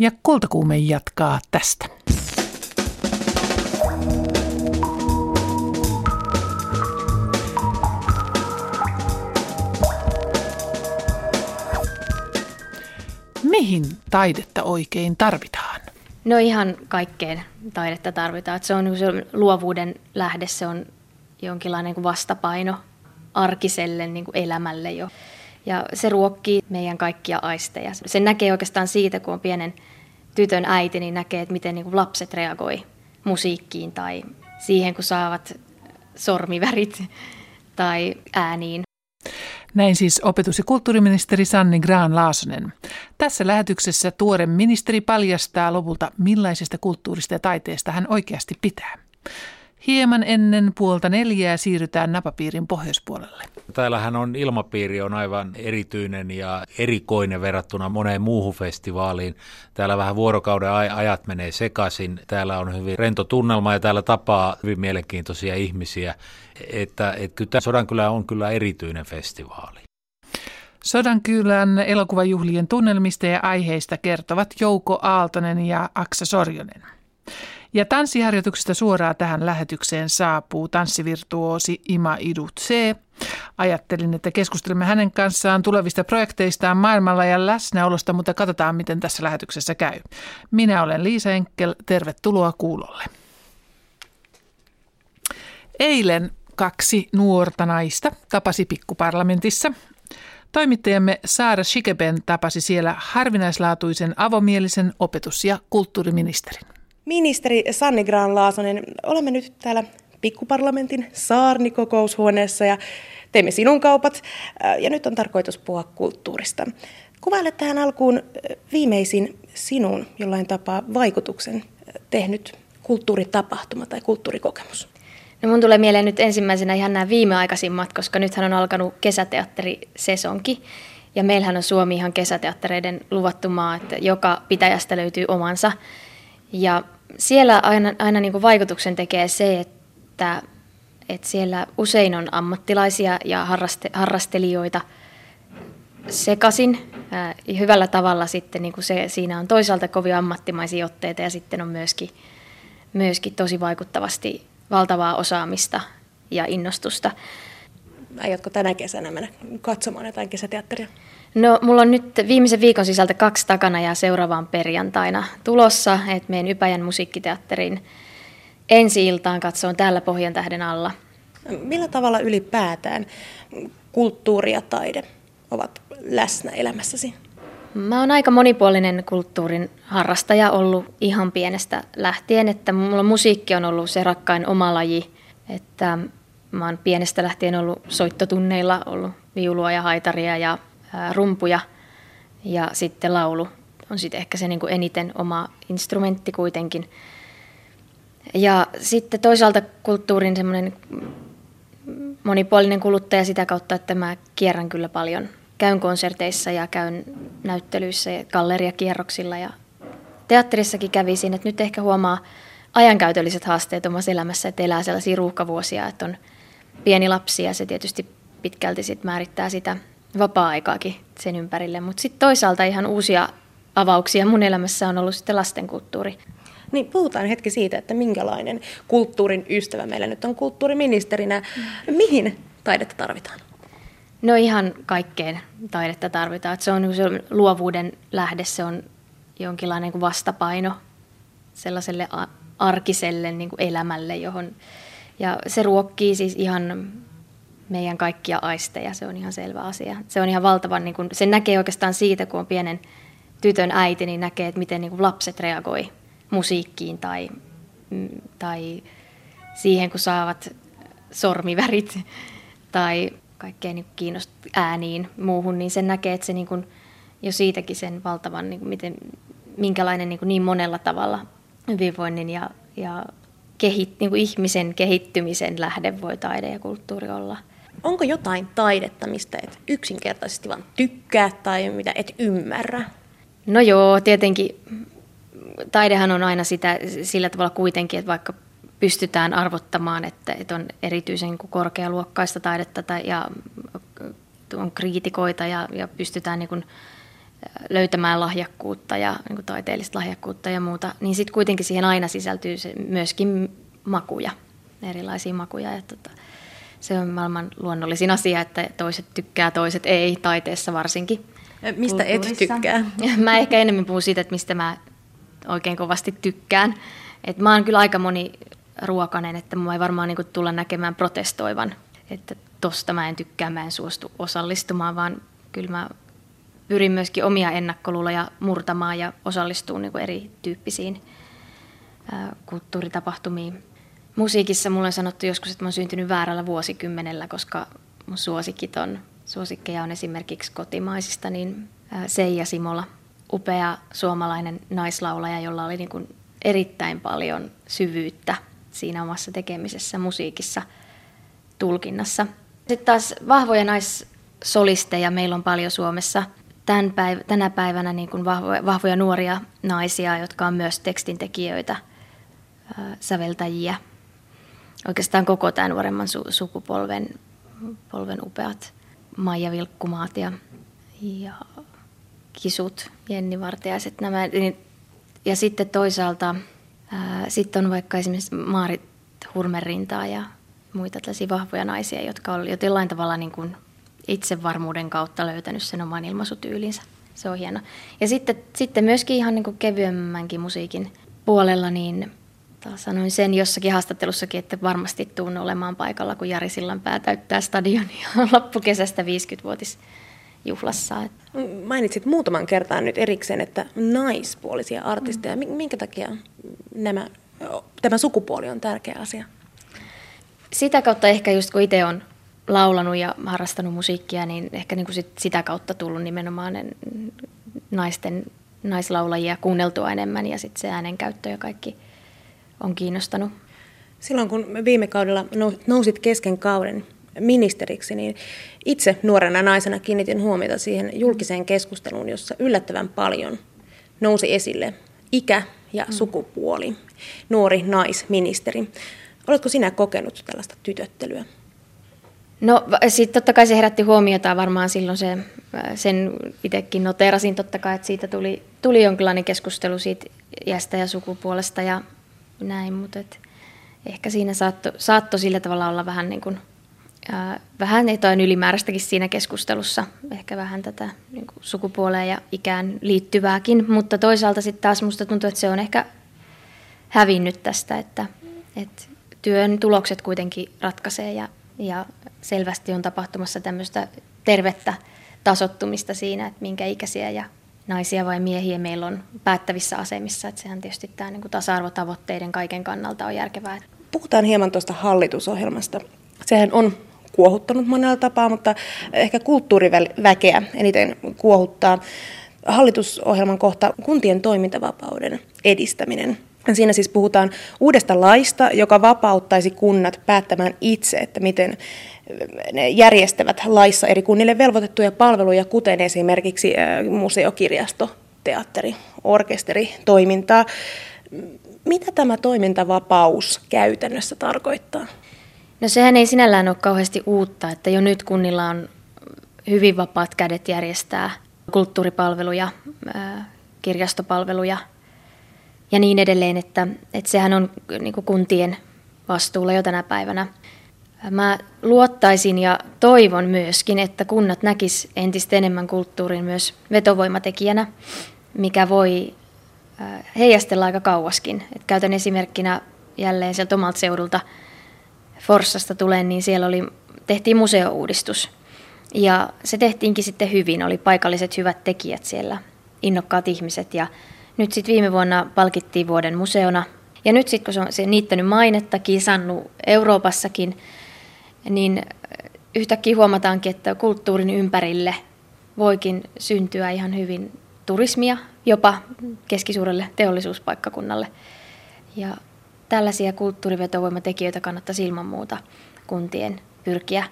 Ja kultakuume jatkaa tästä. Mihin taidetta oikein tarvitaan? No ihan kaikkeen taidetta tarvitaan. Se on se luovuuden lähde, se on jonkinlainen niin vastapaino arkiselle niin kuin elämälle jo. Ja se ruokkii meidän kaikkia aisteja. Se näkee oikeastaan siitä, kun on pienen tytön äiti, niin näkee, että miten niin lapset reagoi musiikkiin tai siihen, kun saavat sormivärit tai ääniin. Näin siis opetus- ja kulttuuriministeri Sanni Graan-Laasonen. Tässä lähetyksessä tuore ministeri paljastaa lopulta, millaisesta kulttuurista ja taiteesta hän oikeasti pitää. Hieman ennen puolta neljää siirrytään napapiirin pohjoispuolelle. Täällähän on ilmapiiri on aivan erityinen ja erikoinen verrattuna moneen muuhun festivaaliin. Täällä vähän vuorokauden ajat menee sekaisin. Täällä on hyvin rento tunnelma ja täällä tapaa hyvin mielenkiintoisia ihmisiä. Että, että kyllä Sodankylä on kyllä erityinen festivaali. Sodankylän elokuvajuhlien tunnelmista ja aiheista kertovat Jouko Aaltonen ja Aksa Sorjonen. Ja tanssiharjoituksesta suoraan tähän lähetykseen saapuu tanssivirtuosi Ima Idutse. Ajattelin, että keskustelemme hänen kanssaan tulevista projekteistaan maailmalla ja läsnäolosta, mutta katsotaan, miten tässä lähetyksessä käy. Minä olen Liisa Enkel, tervetuloa kuulolle. Eilen kaksi nuorta naista tapasi pikkuparlamentissa. Toimittajamme Saara Shikeben tapasi siellä harvinaislaatuisen avomielisen opetus- ja kulttuuriministerin. Ministeri Sanni Graan-Laasonen, olemme nyt täällä pikkuparlamentin saarnikokoushuoneessa ja teemme sinun kaupat. Äh, ja nyt on tarkoitus puhua kulttuurista. Kuvaile tähän alkuun äh, viimeisin sinun jollain tapaa vaikutuksen äh, tehnyt kulttuuritapahtuma tai kulttuurikokemus. No mun tulee mieleen nyt ensimmäisenä ihan nämä viimeaikaisimmat, koska nythän on alkanut kesäteatterisesonki. Ja meillähän on Suomi ihan kesäteattereiden luvattu maa, että joka pitäjästä löytyy omansa. Ja siellä aina, aina niin kuin vaikutuksen tekee se, että, että siellä usein on ammattilaisia ja harraste, harrastelijoita sekasin. Ää, hyvällä tavalla sitten niin kuin se, siinä on toisaalta kovin ammattimaisia otteita ja sitten on myöskin, myöskin tosi vaikuttavasti valtavaa osaamista ja innostusta. Aiotko tänä kesänä mennä katsomaan jotain kesäteatteria? No, mulla on nyt viimeisen viikon sisältä kaksi takana ja seuraavaan perjantaina tulossa, että meidän Ypäjän musiikkiteatterin ensi-iltaan katsoon täällä Pohjan tähden alla. Millä tavalla ylipäätään kulttuuri ja taide ovat läsnä elämässäsi? Mä oon aika monipuolinen kulttuurin harrastaja ollut ihan pienestä lähtien, että mulla musiikki on ollut se rakkain oma laji, että mä oon pienestä lähtien ollut soittotunneilla, ollut viulua ja haitaria ja rumpuja ja sitten laulu on sitten ehkä se niin kuin eniten oma instrumentti kuitenkin. Ja sitten toisaalta kulttuurin semmoinen monipuolinen kuluttaja sitä kautta, että mä kierrän kyllä paljon. Käyn konserteissa ja käyn näyttelyissä ja galleriakierroksilla ja teatterissakin kävisin, että nyt ehkä huomaa ajankäytölliset haasteet omassa elämässä, että elää sellaisia ruuhkavuosia, että on pieni lapsi ja se tietysti pitkälti sit määrittää sitä vapaa-aikaakin sen ympärille. Mutta sitten toisaalta ihan uusia avauksia mun elämässä on ollut sitten lastenkulttuuri. Niin puhutaan hetki siitä, että minkälainen kulttuurin ystävä meillä nyt on kulttuuriministerinä. Mihin taidetta tarvitaan? No ihan kaikkeen taidetta tarvitaan. Että se on se luovuuden lähde, se on jonkinlainen kuin vastapaino sellaiselle arkiselle niin kuin elämälle, johon ja se ruokkii siis ihan meidän kaikkia aisteja, se on ihan selvä asia. Se on ihan valtavan, niin kun, se näkee oikeastaan siitä, kun on pienen tytön äiti, niin näkee, että miten niin lapset reagoi musiikkiin tai, mm, tai siihen, kun saavat sormivärit tai kaikkeen niin kiinnost ääniin muuhun, niin sen näkee, että se niin kun, jo siitäkin sen valtavan, niin kun, miten, minkälainen niin, kun, niin monella tavalla hyvinvoinnin ja, ja kehit, niin ihmisen kehittymisen lähde voi taide ja kulttuuri olla. Onko jotain taidetta, mistä et yksinkertaisesti vaan tykkää tai mitä et ymmärrä? No joo, tietenkin taidehan on aina sitä, sillä tavalla kuitenkin, että vaikka pystytään arvottamaan, että, että on erityisen korkealuokkaista taidetta tai, ja on kriitikoita ja, ja pystytään niin kuin löytämään lahjakkuutta ja niin kuin taiteellista lahjakkuutta ja muuta, niin sitten kuitenkin siihen aina sisältyy se myöskin makuja, erilaisia makuja. Ja tota, se on maailman luonnollisin asia, että toiset tykkää, toiset ei, taiteessa varsinkin. Mistä et tykkää? Mä ehkä enemmän puhun siitä, että mistä mä oikein kovasti tykkään. Et mä oon kyllä aika moni ruokanen, että mä ei varmaan niinku tulla näkemään protestoivan, että tosta mä en tykkää, mä en suostu osallistumaan, vaan kyllä mä pyrin myöskin omia ennakkoluuloja murtamaan ja osallistumaan niin erityyppisiin kulttuuritapahtumiin. Musiikissa mulle on sanottu joskus, että mä oon syntynyt väärällä vuosikymmenellä, koska mun suosikit on, suosikkeja on esimerkiksi kotimaisista, niin Seija Simola, upea suomalainen naislaulaja, jolla oli niin kuin erittäin paljon syvyyttä siinä omassa tekemisessä, musiikissa, tulkinnassa. Sitten taas vahvoja naissolisteja meillä on paljon Suomessa. Tän päiv- tänä päivänä niin kuin vahvoja, vahvoja nuoria naisia, jotka on myös tekstintekijöitä, säveltäjiä. Oikeastaan koko tämän nuoremman su- sukupolven polven upeat Maija Vilkkumaat ja, ja Kisut, Jenni Vartiaiset. Nämä, niin, ja sitten toisaalta sitten on vaikka esimerkiksi Maarit Hurmerintaa ja muita tällaisia vahvoja naisia, jotka on jollain tavalla niin kuin itsevarmuuden kautta löytänyt sen oman ilmaisutyylinsä. Se on hieno. Ja sitten, sitten myöskin ihan niin kuin kevyemmänkin musiikin puolella, niin sanoin sen jossakin haastattelussakin, että varmasti tuun olemaan paikalla, kun Jari Sillanpää täyttää stadionia loppukesästä 50-vuotis juhlassa. Mainitsit muutaman kertaan nyt erikseen, että naispuolisia artisteja. Minkä takia nämä, tämä sukupuoli on tärkeä asia? Sitä kautta ehkä just kun itse on laulanut ja harrastanut musiikkia, niin ehkä niin kuin sit sitä kautta tullut nimenomaan naisten, naislaulajia kuunneltua enemmän ja sitten se äänenkäyttö ja kaikki on kiinnostanut. Silloin kun viime kaudella nousit kesken kauden ministeriksi, niin itse nuorena naisena kiinnitin huomiota siihen julkiseen keskusteluun, jossa yllättävän paljon nousi esille ikä ja mm. sukupuoli, nuori naisministeri. Oletko sinä kokenut tällaista tytöttelyä? No sitten totta kai se herätti huomiota varmaan silloin se, sen itsekin noterasin totta kai, että siitä tuli, tuli jonkinlainen keskustelu siitä iästä ja sukupuolesta ja näin, mutta et ehkä siinä saattoi saatto sillä tavalla olla vähän niin kuin vähän jotain ylimääräistäkin siinä keskustelussa, ehkä vähän tätä niin kuin sukupuoleen ja ikään liittyvääkin, mutta toisaalta sitten taas musta tuntuu, että se on ehkä hävinnyt tästä, että, että työn tulokset kuitenkin ratkaisee ja, ja selvästi on tapahtumassa tämmöistä tervettä tasottumista siinä, että minkä ikäisiä ja naisia vai miehiä meillä on päättävissä asemissa. Että sehän tietysti tämä niin kuin tasa-arvotavoitteiden kaiken kannalta on järkevää. Puhutaan hieman tuosta hallitusohjelmasta. Sehän on kuohuttanut monella tapaa, mutta ehkä kulttuuriväkeä eniten kuohuttaa hallitusohjelman kohta kuntien toimintavapauden edistäminen. Siinä siis puhutaan uudesta laista, joka vapauttaisi kunnat päättämään itse, että miten ne järjestävät laissa eri kunnille velvoitettuja palveluja, kuten esimerkiksi museokirjasto, teatteri, orkesteri, toimintaa. Mitä tämä toimintavapaus käytännössä tarkoittaa? No sehän ei sinällään ole kauheasti uutta, että jo nyt kunnilla on hyvin vapaat kädet järjestää kulttuuripalveluja, kirjastopalveluja ja niin edelleen, että, että sehän on niin kuntien vastuulla jo tänä päivänä. Mä luottaisin ja toivon myöskin, että kunnat näkis entistä enemmän kulttuurin myös vetovoimatekijänä, mikä voi heijastella aika kauaskin. Et käytän esimerkkinä jälleen sieltä omalta seudulta – Forssasta tulen, niin siellä oli, tehtiin museouudistus. Ja se tehtiinkin sitten hyvin, oli paikalliset hyvät tekijät siellä, innokkaat ihmiset. Ja nyt sitten viime vuonna palkittiin vuoden museona. Ja nyt sitten kun se on se niittänyt mainetta, kisannut Euroopassakin, niin yhtäkkiä huomataankin, että kulttuurin ympärille voikin syntyä ihan hyvin turismia, jopa keskisuurelle teollisuuspaikkakunnalle. Ja tällaisia kulttuurivetovoimatekijöitä kannattaisi ilman muuta kuntien pyrkiä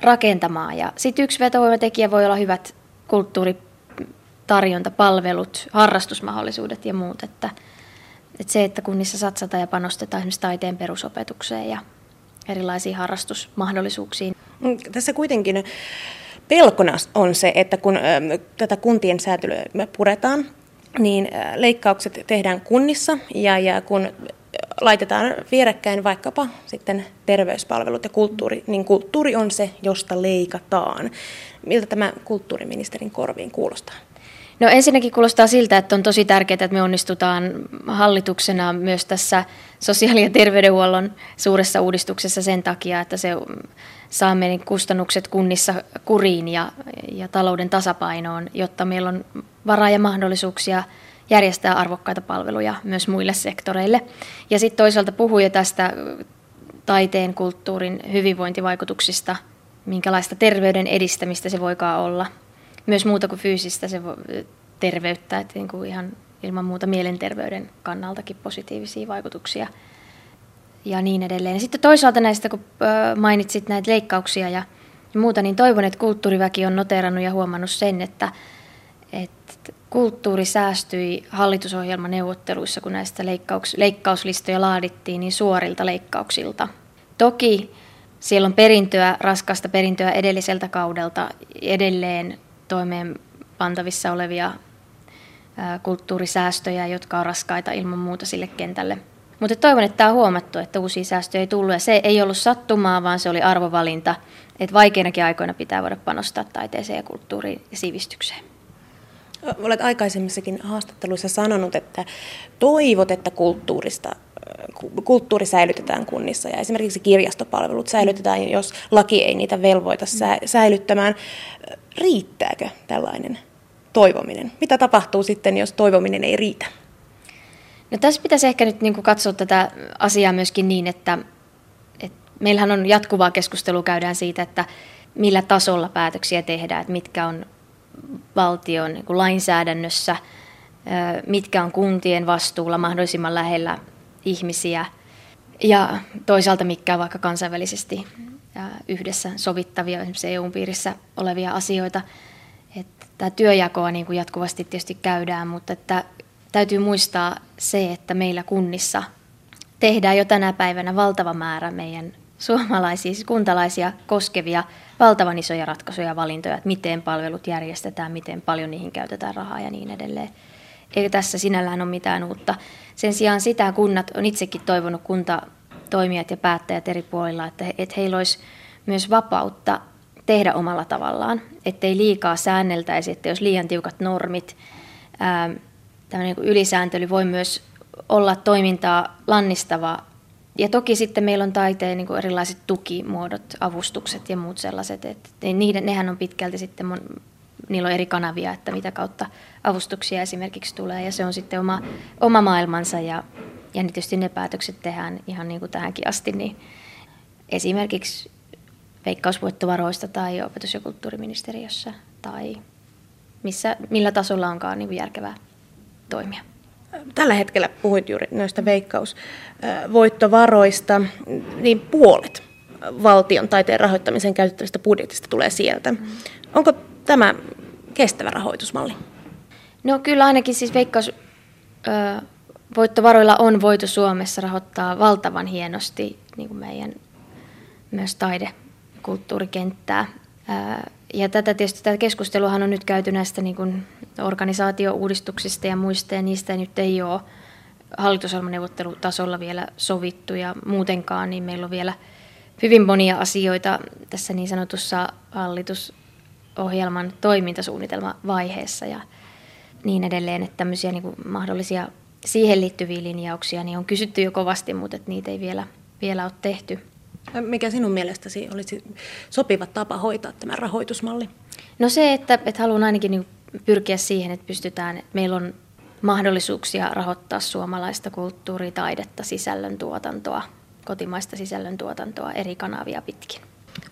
rakentamaan. Ja sitten yksi vetovoimatekijä voi olla hyvät kulttuuritarjontapalvelut, harrastusmahdollisuudet ja muut. Että, että se, että kunnissa satsataan ja panostetaan esimerkiksi taiteen perusopetukseen ja erilaisiin harrastusmahdollisuuksiin. Mm, tässä kuitenkin pelkona on se, että kun tätä kuntien säätelyä puretaan, niin leikkaukset tehdään kunnissa ja, ja kun laitetaan vierekkäin vaikkapa sitten terveyspalvelut ja kulttuuri, niin kulttuuri on se, josta leikataan. Miltä tämä kulttuuriministerin korviin kuulostaa? No ensinnäkin kuulostaa siltä, että on tosi tärkeää, että me onnistutaan hallituksena myös tässä sosiaali- ja terveydenhuollon suuressa uudistuksessa sen takia, että se saa meidän kustannukset kunnissa kuriin ja, ja talouden tasapainoon, jotta meillä on varaa ja mahdollisuuksia järjestää arvokkaita palveluja myös muille sektoreille. Ja sitten toisaalta puhuja tästä taiteen, kulttuurin hyvinvointivaikutuksista, minkälaista terveyden edistämistä se voikaan olla. Myös muuta kuin fyysistä se terveyttä, että niin kuin ihan ilman muuta mielenterveyden kannaltakin positiivisia vaikutuksia ja niin edelleen. Sitten toisaalta näistä, kun mainitsit näitä leikkauksia ja muuta, niin toivon, että kulttuuriväki on noterannut ja huomannut sen, että, että kulttuuri säästyi hallitusohjelman neuvotteluissa, kun näistä leikkauks- leikkauslistoja laadittiin, niin suorilta leikkauksilta. Toki siellä on perintöä, raskasta perintöä edelliseltä kaudelta, edelleen toimeenpantavissa olevia kulttuurisäästöjä, jotka on raskaita ilman muuta sille kentälle. Mutta toivon, että tämä on huomattu, että uusia säästöjä ei tullut ja se ei ollut sattumaa, vaan se oli arvovalinta, että vaikeinakin aikoina pitää voida panostaa taiteeseen ja kulttuuriin ja sivistykseen. Olet aikaisemmissakin haastatteluissa sanonut, että toivot, että kulttuurista, kulttuuri säilytetään kunnissa ja esimerkiksi kirjastopalvelut säilytetään, jos laki ei niitä velvoita säilyttämään. Riittääkö tällainen toivominen? Mitä tapahtuu sitten, jos toivominen ei riitä? No tässä pitäisi ehkä nyt niin katsoa tätä asiaa myöskin niin, että, että meillähän on jatkuvaa keskustelua käydään siitä, että millä tasolla päätöksiä tehdään, että mitkä on valtion niin lainsäädännössä, mitkä on kuntien vastuulla mahdollisimman lähellä ihmisiä ja toisaalta mitkä on vaikka kansainvälisesti yhdessä sovittavia, EU-piirissä olevia asioita. Että tämä työjakoa niin kuin jatkuvasti tietysti käydään, mutta että täytyy muistaa se, että meillä kunnissa tehdään jo tänä päivänä valtava määrä meidän suomalaisia, siis kuntalaisia koskevia valtavan isoja ratkaisuja ja valintoja, että miten palvelut järjestetään, miten paljon niihin käytetään rahaa ja niin edelleen. Eikä tässä sinällään ole mitään uutta. Sen sijaan sitä kunnat on itsekin toivonut kuntatoimijat ja päättäjät eri puolilla, että, että heillä olisi myös vapautta tehdä omalla tavallaan, ettei liikaa säänneltäisi, että jos liian tiukat normit, ää, tämmöinen niin ylisääntely voi myös olla toimintaa lannistava. Ja toki sitten meillä on taiteen niin kuin erilaiset tukimuodot, avustukset ja muut sellaiset, että niiden, nehän on pitkälti sitten, mon, niillä on eri kanavia, että mitä kautta avustuksia esimerkiksi tulee ja se on sitten oma, oma maailmansa ja, ja tietysti ne päätökset tehdään ihan niin kuin tähänkin asti, niin esimerkiksi veikkausvoittovaroista tai opetus- ja kulttuuriministeriössä tai missä, millä tasolla onkaan niin järkevää toimia. Tällä hetkellä puhuit juuri noista veikkausvoittovaroista, niin puolet valtion taiteen rahoittamisen käytettävistä budjetista tulee sieltä. Mm. Onko tämä kestävä rahoitusmalli? No kyllä ainakin siis veikkaus voittovaroilla on voitu Suomessa rahoittaa valtavan hienosti niin kuin meidän myös taide- ja tätä tietysti tätä keskusteluahan on nyt käyty näistä niin kuin organisaatio-uudistuksista ja muista, ja niistä nyt ei ole hallitusohjelmaneuvottelutasolla vielä sovittu, ja muutenkaan niin meillä on vielä hyvin monia asioita tässä niin sanotussa hallitusohjelman toimintasuunnitelmavaiheessa ja niin edelleen, että tämmöisiä niin kuin mahdollisia siihen liittyviä linjauksia niin on kysytty jo kovasti, mutta että niitä ei vielä, vielä ole tehty. Mikä sinun mielestäsi olisi sopiva tapa hoitaa tämä rahoitusmalli? No se, että, että haluan ainakin niin pyrkiä siihen, että pystytään, että meillä on mahdollisuuksia rahoittaa suomalaista kulttuuritaidetta, sisällöntuotantoa, kotimaista sisällöntuotantoa eri kanavia pitkin.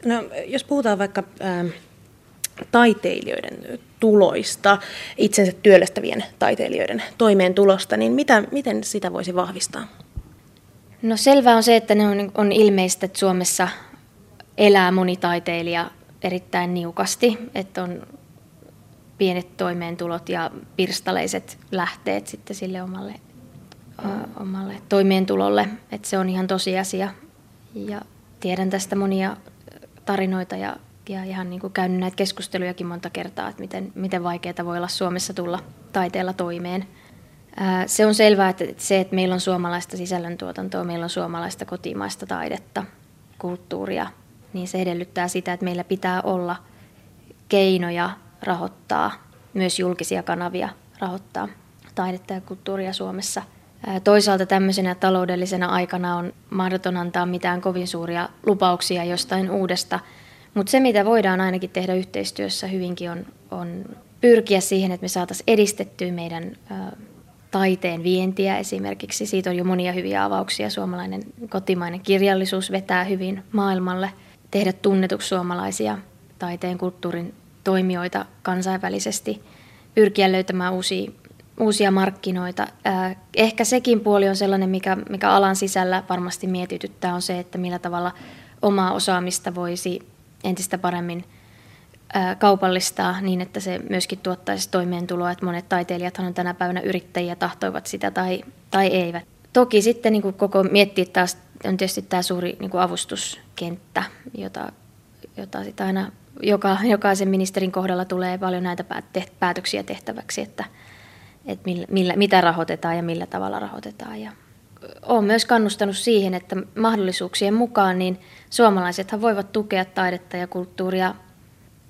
No, jos puhutaan vaikka äh, taiteilijoiden tuloista, itsensä työllistävien taiteilijoiden toimeentulosta, niin mitä, miten sitä voisi vahvistaa? No selvää on se, että ne on, on ilmeistä, että Suomessa elää moni taiteilija erittäin niukasti, että on pienet toimeentulot ja pirstaleiset lähteet sitten sille omalle, ö, omalle toimeentulolle, että se on ihan tosiasia. Ja tiedän tästä monia tarinoita ja ja ihan niin kuin käynyt näitä keskustelujakin monta kertaa, että miten, miten vaikeaa voi olla Suomessa tulla taiteella toimeen. Se on selvää, että se, että meillä on suomalaista sisällöntuotantoa, meillä on suomalaista kotimaista taidetta, kulttuuria, niin se edellyttää sitä, että meillä pitää olla keinoja rahoittaa, myös julkisia kanavia rahoittaa taidetta ja kulttuuria Suomessa. Toisaalta tämmöisenä taloudellisena aikana on mahdoton antaa mitään kovin suuria lupauksia jostain uudesta, mutta se mitä voidaan ainakin tehdä yhteistyössä hyvinkin on, on pyrkiä siihen, että me saataisiin edistettyä meidän taiteen vientiä esimerkiksi. Siitä on jo monia hyviä avauksia. Suomalainen kotimainen kirjallisuus vetää hyvin maailmalle. Tehdä tunnetuksi suomalaisia taiteen kulttuurin toimijoita kansainvälisesti. Pyrkiä löytämään uusia, uusia markkinoita. Ehkä sekin puoli on sellainen, mikä, mikä alan sisällä varmasti mietityttää, on se, että millä tavalla omaa osaamista voisi entistä paremmin – kaupallistaa niin, että se myöskin tuottaisi toimeentuloa, että monet taiteilijathan on tänä päivänä yrittäjiä, tahtoivat sitä tai, tai eivät. Toki sitten niin kuin koko miettiä taas on tietysti tämä suuri niin kuin avustuskenttä, jota, jota sitä aina joka, jokaisen ministerin kohdalla tulee paljon näitä päätöksiä tehtäväksi, että, että millä, millä, mitä rahoitetaan ja millä tavalla rahoitetaan. Ja olen myös kannustanut siihen, että mahdollisuuksien mukaan niin suomalaisethan voivat tukea taidetta ja kulttuuria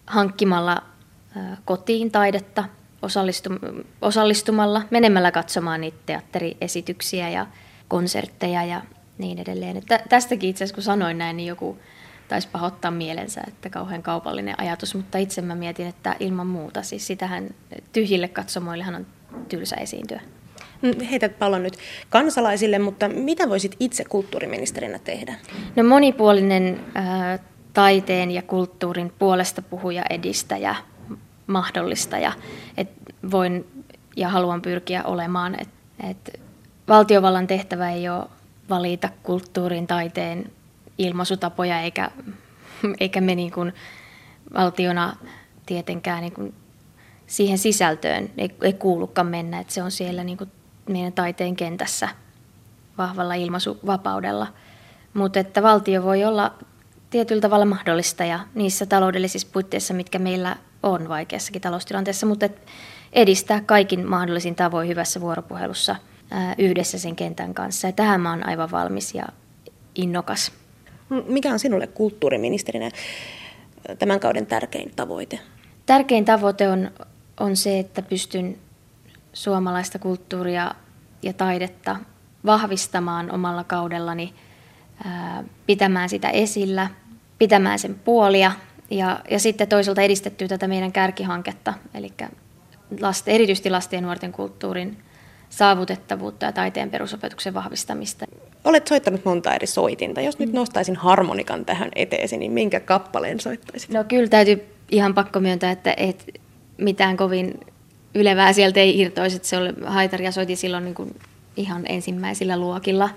hankkimalla kotiin taidetta, osallistumalla, menemällä katsomaan niitä teatteriesityksiä ja konsertteja ja niin edelleen. Että tästäkin itse asiassa kun sanoin näin, niin joku taisi pahoittaa mielensä, että kauhean kaupallinen ajatus, mutta itse mä mietin, että ilman muuta, siis sitähän tyhjille katsomoillehan on tylsä esiintyä. Mm, heität pallon nyt kansalaisille, mutta mitä voisit itse kulttuuriministerinä tehdä? No monipuolinen äh, taiteen ja kulttuurin puolesta puhuja, edistäjä, mahdollistaja. Et voin ja haluan pyrkiä olemaan, että et valtiovallan tehtävä ei ole valita kulttuurin, taiteen ilmaisutapoja, eikä, eikä me niin kuin valtiona tietenkään niin kuin siihen sisältöön ei, ei kuulukaan mennä, että se on siellä niin kuin meidän taiteen kentässä vahvalla ilmaisuvapaudella. Mutta että valtio voi olla tietyllä tavalla mahdollista ja niissä taloudellisissa puitteissa, mitkä meillä on vaikeassakin taloustilanteessa, mutta edistää kaikin mahdollisin tavoin hyvässä vuoropuhelussa yhdessä sen kentän kanssa. Ja tähän mä oon aivan valmis ja innokas. Mikä on sinulle kulttuuriministerinä tämän kauden tärkein tavoite? Tärkein tavoite on, on se, että pystyn suomalaista kulttuuria ja taidetta vahvistamaan omalla kaudellani, pitämään sitä esillä – pitämään sen puolia ja, ja sitten toisaalta edistettyä tätä meidän kärkihanketta, eli lasten, erityisesti lasten ja nuorten kulttuurin saavutettavuutta ja taiteen perusopetuksen vahvistamista. Olet soittanut monta eri soitinta. Jos nyt nostaisin harmonikan tähän eteesi, niin minkä kappaleen soittaisit? No kyllä täytyy ihan pakko myöntää, että et mitään kovin ylevää sieltä ei irtoisi. Se oli haitaria soitin silloin niin kuin ihan ensimmäisillä luokilla.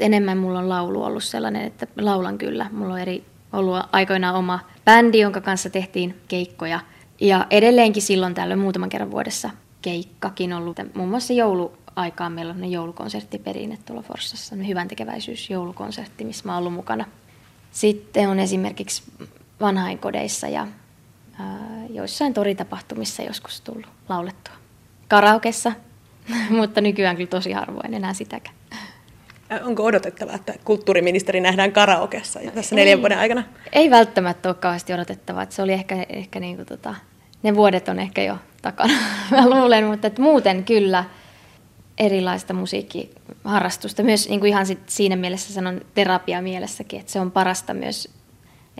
Enemmän mulla on laulu ollut sellainen, että laulan kyllä. Mulla on eri ollut aikoinaan oma bändi, jonka kanssa tehtiin keikkoja. Ja edelleenkin silloin tällöin muutaman kerran vuodessa keikkakin ollut. Muun muassa jouluaikaan meillä on joulukonserttiperinne tuolla Forssassa, hyvän tekeväisyys joulukonsertti, missä mä oon ollut mukana. Sitten on esimerkiksi vanhainkodeissa ja joissain toritapahtumissa joskus tullut laulettua. Karaokessa, mutta nykyään kyllä tosi harvoin enää sitäkään. Onko odotettavaa, että kulttuuriministeri nähdään karaokeessa tässä neljän vuoden aikana? Ei välttämättä ole kauheasti odotettavaa. Se oli ehkä, ehkä niin kuin tota, ne vuodet on ehkä jo takana, mä luulen, mutta että muuten kyllä erilaista musiikkiharrastusta. Myös niin kuin ihan sit siinä mielessä sanon terapia mielessäkin, että se on parasta myös,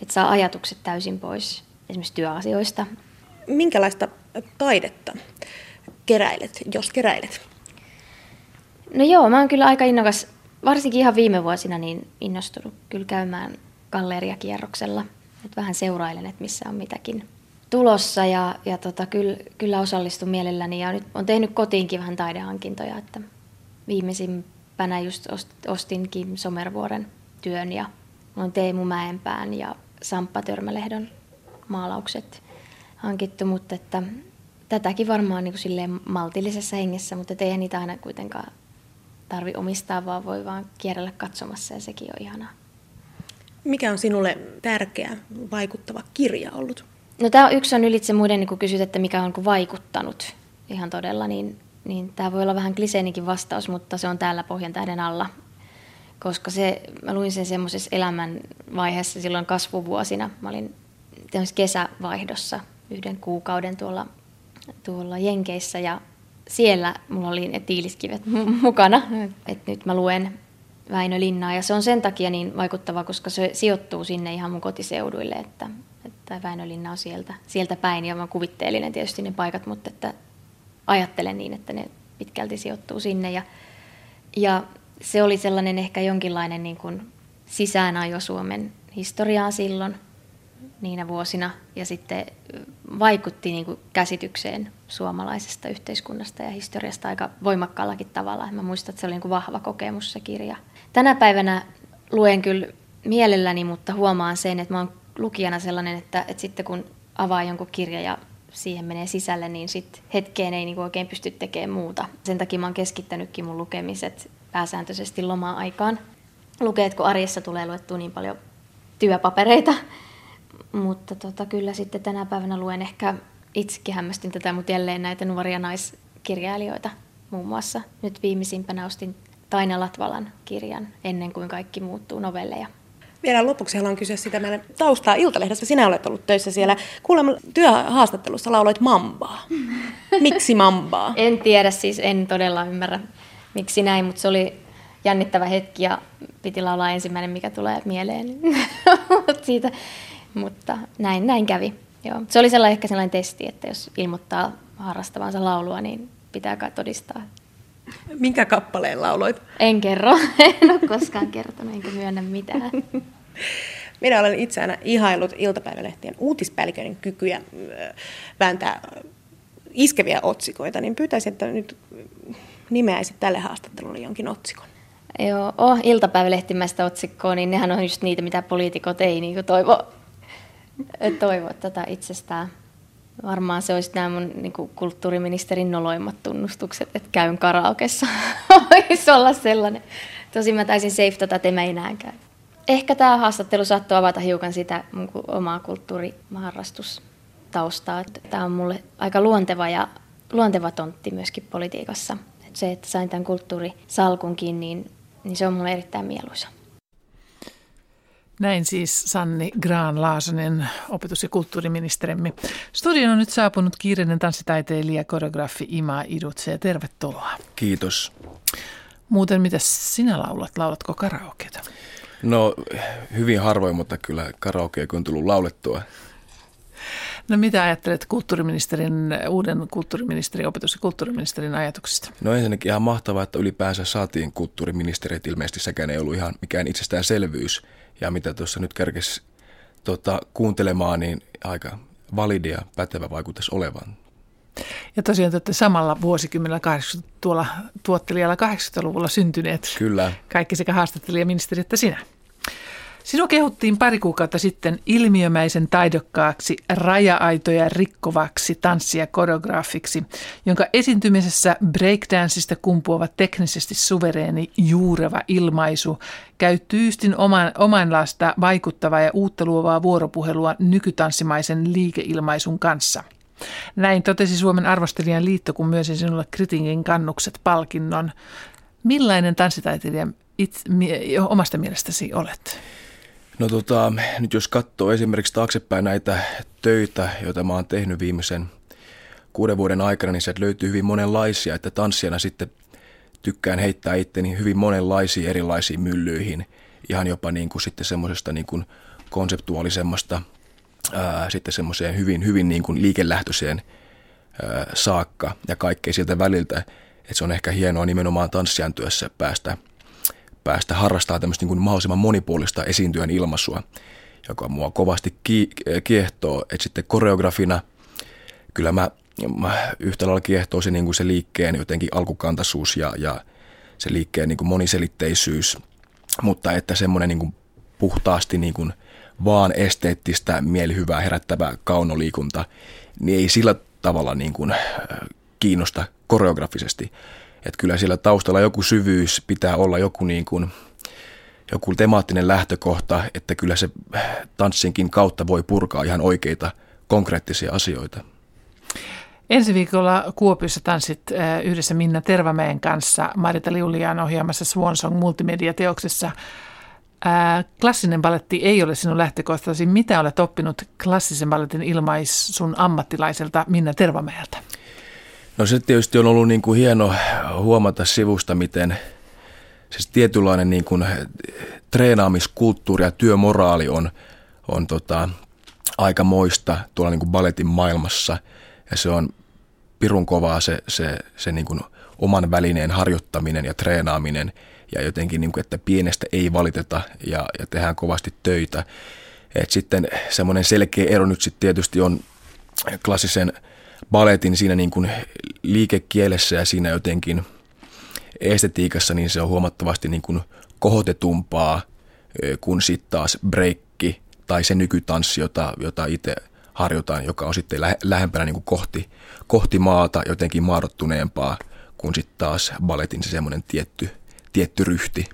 että saa ajatukset täysin pois esimerkiksi työasioista. Minkälaista taidetta keräilet, jos keräilet? No joo, mä oon kyllä aika innokas varsinkin ihan viime vuosina niin innostunut kyllä käymään galleriakierroksella. Et vähän seurailen, että missä on mitäkin tulossa ja, ja tota, kyllä, kyllä osallistun mielelläni. Ja nyt on tehnyt kotiinkin vähän taidehankintoja, että viimeisimpänä just ostin Kim Somervuoren työn ja on Teemu Mäenpään ja Samppa Törmälehdon maalaukset hankittu, mutta että tätäkin varmaan niin kuin maltillisessa hengessä, mutta eihän niitä aina kuitenkaan tarvi omistaa, vaan voi vaan kierrellä katsomassa ja sekin on ihanaa. Mikä on sinulle tärkeä, vaikuttava kirja ollut? No tämä yksi on ylitse muiden, niin kun kysyt, että mikä on vaikuttanut ihan todella, niin, niin tämä voi olla vähän kliseenikin vastaus, mutta se on täällä Pohjan tähden alla. Koska se, mä luin sen semmoisessa elämän vaiheessa silloin kasvuvuosina. Mä olin kesävaihdossa yhden kuukauden tuolla, tuolla Jenkeissä ja siellä mulla oli ne tiiliskivet mukana, että nyt mä luen Väinö Linnaa ja se on sen takia niin vaikuttava, koska se sijoittuu sinne ihan mun kotiseuduille, että, että Väinö Linna on sieltä, sieltä päin ja mä kuvitteellinen tietysti ne paikat, mutta että ajattelen niin, että ne pitkälti sijoittuu sinne ja, ja se oli sellainen ehkä jonkinlainen niin kuin sisäänajo Suomen historiaa silloin niinä vuosina ja sitten vaikutti niin kuin käsitykseen suomalaisesta yhteiskunnasta ja historiasta aika voimakkaallakin tavalla. Mä muistan, että se oli niin kuin vahva kokemus se kirja. Tänä päivänä luen kyllä mielelläni, mutta huomaan sen, että mä oon lukijana sellainen, että, että sitten kun avaa jonkun kirjan ja siihen menee sisälle, niin sitten hetkeen ei niin oikein pysty tekemään muuta. Sen takia mä oon keskittänytkin mun lukemiset pääsääntöisesti loma-aikaan. Lukeet, kun arjessa tulee luettua niin paljon työpapereita. Mutta tota, kyllä sitten tänä päivänä luen ehkä itsekin hämmästyn tätä, mutta jälleen näitä nuoria naiskirjailijoita muun muassa. Nyt viimeisimpänä ostin Taina Latvalan kirjan Ennen kuin kaikki muuttuu novelleja. Vielä lopuksi haluan kysyä sitä meidän taustaa Iltalehdessä. Sinä olet ollut töissä siellä. Kuulemma työhaastattelussa lauloit mambaa. Miksi mambaa? en tiedä, siis en todella ymmärrä miksi näin, mutta se oli jännittävä hetki ja piti laulaa ensimmäinen, mikä tulee mieleen siitä. Mutta näin, näin kävi. Joo. Se oli sellainen, ehkä sellainen testi, että jos ilmoittaa harrastavansa laulua, niin pitää todistaa. Minkä kappaleen lauloit? En kerro. En ole koskaan kertonut, enkä myönnä mitään. Minä olen itse aina ihaillut iltapäivälehtien uutispäälliköiden kykyjä vääntää iskeviä otsikoita, niin pyytäisin, että nyt nimeäisit tälle haastattelulle jonkin otsikon. Joo, oh, iltapäivälehtimäistä otsikkoa, niin nehän on just niitä, mitä poliitikot ei niin toivo, toivo tätä itsestään. Varmaan se olisi nämä mun niin kuin kulttuuriministerin noloimmat tunnustukset, että käyn karaokessa. Voisi olla sellainen. Tosin mä taisin safe tota, että en enää käy. Ehkä tämä haastattelu saattoi avata hiukan sitä mun omaa kulttuuriharrastustaustaa. Tämä on mulle aika luonteva ja luonteva tontti myöskin politiikassa. Et se, että sain tämän kulttuurisalkunkin, niin, niin se on mulle erittäin mieluisa. Näin siis Sanni Graan Laasonen, opetus- ja kulttuuriministerimme. Studion on nyt saapunut kiireinen tanssitaiteilija, koreografi Ima Idutse. Tervetuloa. Kiitos. Muuten, mitä sinä laulat? Laulatko karaokeita? No hyvin harvoin, mutta kyllä karaoke on tullut laulettua. No mitä ajattelet kulttuuriministerin, uuden kulttuuriministerin, opetus- ja kulttuuriministerin ajatuksista? No ensinnäkin ihan mahtavaa, että ylipäänsä saatiin kulttuuriministerit. Ilmeisesti sekään ei ollut ihan mikään itsestäänselvyys. Ja mitä tuossa nyt kerkesi tota, kuuntelemaan, niin aika validia, pätevä vaikutus olevan. Ja tosiaan te samalla vuosikymmenellä 80, tuolla tuottelijalla 80-luvulla syntyneet. Kyllä. Kaikki sekä haastattelijaministeri että sinä. Sinua kehuttiin pari kuukautta sitten ilmiömäisen taidokkaaksi, raja-aitoja rikkovaksi tanssia koreograafiksi, jonka esiintymisessä breakdanceista kumpuava teknisesti suvereeni juureva ilmaisu käy tyystin oman, omanlaista vaikuttavaa ja uutta luovaa vuoropuhelua nykytanssimaisen liikeilmaisun kanssa. Näin totesi Suomen arvostelijan liitto, kun myös sinulle Kritingin kannukset palkinnon. Millainen tanssitaiteilija itse, omasta mielestäsi olet? No tota, nyt jos katsoo esimerkiksi taaksepäin näitä töitä, joita mä oon tehnyt viimeisen kuuden vuoden aikana, niin sieltä löytyy hyvin monenlaisia, että tanssijana sitten tykkään heittää itteni hyvin monenlaisiin erilaisiin myllyihin, ihan jopa niin kuin sitten semmoisesta niin kuin konseptuaalisemmasta ää, sitten semmoiseen hyvin, hyvin niin kuin liikelähtöiseen ää, saakka ja kaikkea siltä väliltä, että se on ehkä hienoa nimenomaan tanssijan työssä päästä – päästä harrastamaan tämmöistä niin kuin mahdollisimman monipuolista esiintyön ilmaisua, joka mua kovasti kiehtoo. Että sitten koreografina kyllä mä, mä yhtä lailla kiehtoosin niin kuin se liikkeen jotenkin alkukantaisuus ja, ja se liikkeen niin kuin moniselitteisyys, mutta että semmoinen niin kuin puhtaasti niin kuin vaan esteettistä, mielihyvää herättävää kaunoliikunta, niin ei sillä tavalla niin kuin kiinnosta koreografisesti. Että kyllä siellä taustalla joku syvyys pitää olla, joku niin kuin, joku temaattinen lähtökohta, että kyllä se tanssinkin kautta voi purkaa ihan oikeita konkreettisia asioita. Ensi viikolla Kuopiossa tanssit yhdessä Minna Tervamäen kanssa Marita Liuliaan ohjaamassa Swansong multimediateoksessa. Klassinen balletti ei ole sinun lähtökohtasi. Mitä olet oppinut klassisen balletin ilmaisun ammattilaiselta Minna Tervamäeltä? No se tietysti on ollut niin kuin hieno huomata sivusta, miten siis tietynlainen niin kuin treenaamiskulttuuri ja työmoraali on, on tota, aika moista tuolla niin kuin balletin maailmassa. Ja se on pirun kovaa se, se, se niin kuin oman välineen harjoittaminen ja treenaaminen ja jotenkin, niin kuin, että pienestä ei valiteta ja, ja tehdään kovasti töitä. Et sitten semmoinen selkeä ero nyt sitten tietysti on klassisen baletin siinä niin kuin liikekielessä ja siinä jotenkin estetiikassa, niin se on huomattavasti niin kuin kohotetumpaa kuin sitten taas breikki tai se nykytanssi, jota, jota itse harjoitan, joka on sitten lähempänä niin kuin kohti, kohti maata, jotenkin maadottuneempaa kuin sitten taas baletin se semmoinen tietty, tietty ryhti.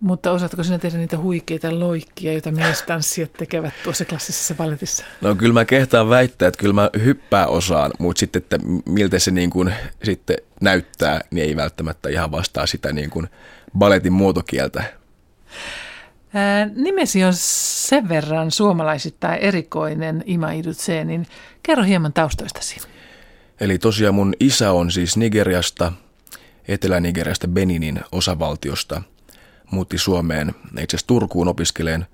Mutta osaatko sinä tehdä niitä huikeita loikkia, joita miestanssijat tekevät tuossa klassisessa balletissa? No kyllä mä kehtaan väittää, että kyllä mä hyppää osaan, mutta sitten, että miltä se niin kuin sitten näyttää, niin ei välttämättä ihan vastaa sitä niin kuin balletin muotokieltä. Ää, nimesi on sen verran suomalaisittain erikoinen Ima Idutse, niin kerro hieman taustoistasi. Eli tosiaan mun isä on siis Nigeriasta, Etelä-Nigeriasta Beninin osavaltiosta – muutti Suomeen itse asiassa Turkuun opiskeleen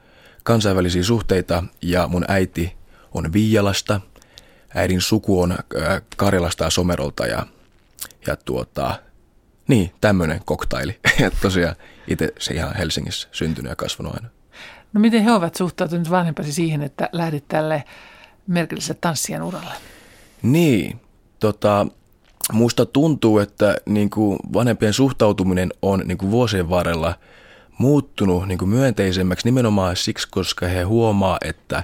kansainvälisiä suhteita ja mun äiti on Viialasta. Äidin suku on äh, Karjalasta ja Somerolta ja, ja tuota, niin, tämmöinen koktaili. Ja tosiaan itse se ihan Helsingissä syntynyt ja kasvanut aina. No miten he ovat suhtautuneet vanhempasi siihen, että lähdit tälle merkilliselle tanssien uralle? Niin, tota, musta tuntuu, että niin kuin vanhempien suhtautuminen on niin kuin vuosien varrella – muuttunut niin kuin myönteisemmäksi nimenomaan siksi, koska he huomaa, että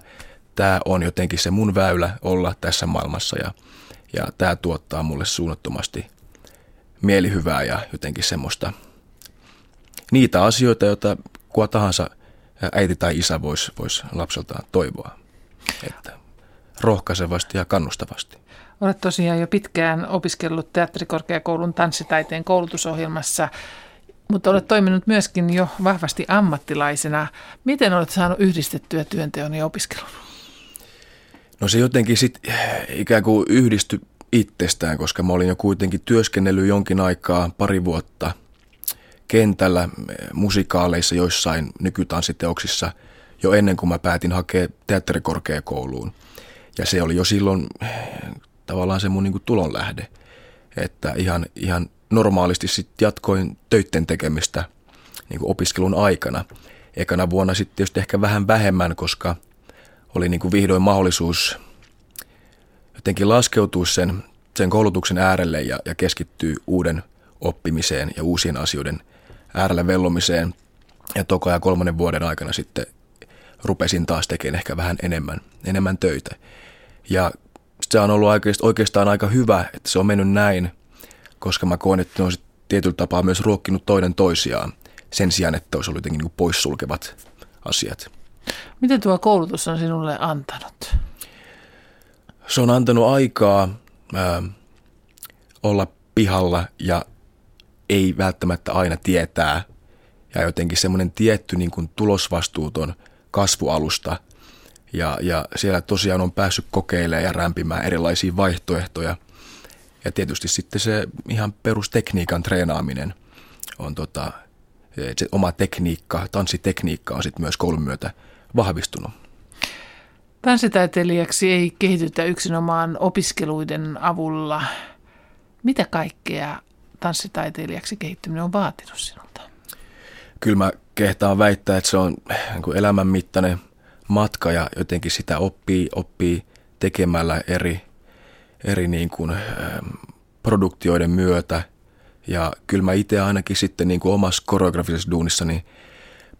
tämä on jotenkin se mun väylä olla tässä maailmassa ja, ja tämä tuottaa mulle suunnattomasti mielihyvää ja jotenkin semmoista niitä asioita, joita kuka tahansa äiti tai isä voisi vois lapseltaan toivoa. Että rohkaisevasti ja kannustavasti. Olet tosiaan jo pitkään opiskellut teatterikorkeakoulun tanssitaiteen koulutusohjelmassa mutta olet toiminut myöskin jo vahvasti ammattilaisena. Miten olet saanut yhdistettyä työnteon ja opiskelun? No se jotenkin sitten ikään kuin yhdisty itsestään, koska mä olin jo kuitenkin työskennellyt jonkin aikaa, pari vuotta kentällä musikaaleissa joissain nykytanssiteoksissa jo ennen kuin mä päätin hakea teatterikorkeakouluun. Ja se oli jo silloin tavallaan se mun niin tulonlähde, että ihan, ihan normaalisti sitten jatkoin töitten tekemistä niin kuin opiskelun aikana. Ekana vuonna sitten tietysti ehkä vähän vähemmän, koska oli niin kuin vihdoin mahdollisuus jotenkin laskeutua sen, sen koulutuksen äärelle ja, ja keskittyä uuden oppimiseen ja uusien asioiden äärelle vellomiseen. Ja toka ja kolmannen vuoden aikana sitten rupesin taas tekemään ehkä vähän enemmän, enemmän töitä. Ja se on ollut oikeastaan aika hyvä, että se on mennyt näin – koska mä koen, että ne on tietyllä tapaa myös ruokkinut toinen toisiaan sen sijaan, että olisi ollut jotenkin niin poissulkevat asiat. Miten tuo koulutus on sinulle antanut? Se on antanut aikaa ää, olla pihalla ja ei välttämättä aina tietää ja jotenkin semmoinen tietty niin kuin tulosvastuuton kasvualusta ja, ja siellä tosiaan on päässyt kokeilemaan ja rämpimään erilaisia vaihtoehtoja – ja tietysti sitten se ihan perustekniikan treenaaminen on tota, se oma tekniikka, tanssitekniikka on sitten myös koulun myötä vahvistunut. Tanssitaiteilijaksi ei kehitytä yksinomaan opiskeluiden avulla. Mitä kaikkea tanssitaiteilijaksi kehittyminen on vaatinut sinulta? Kyllä mä kehtaan väittää, että se on niin elämänmittainen matka ja jotenkin sitä oppii, oppii tekemällä eri eri niin kuin, ähm, produktioiden myötä. Ja kyllä mä itse ainakin sitten niin kuin omassa koreografisessa duunissani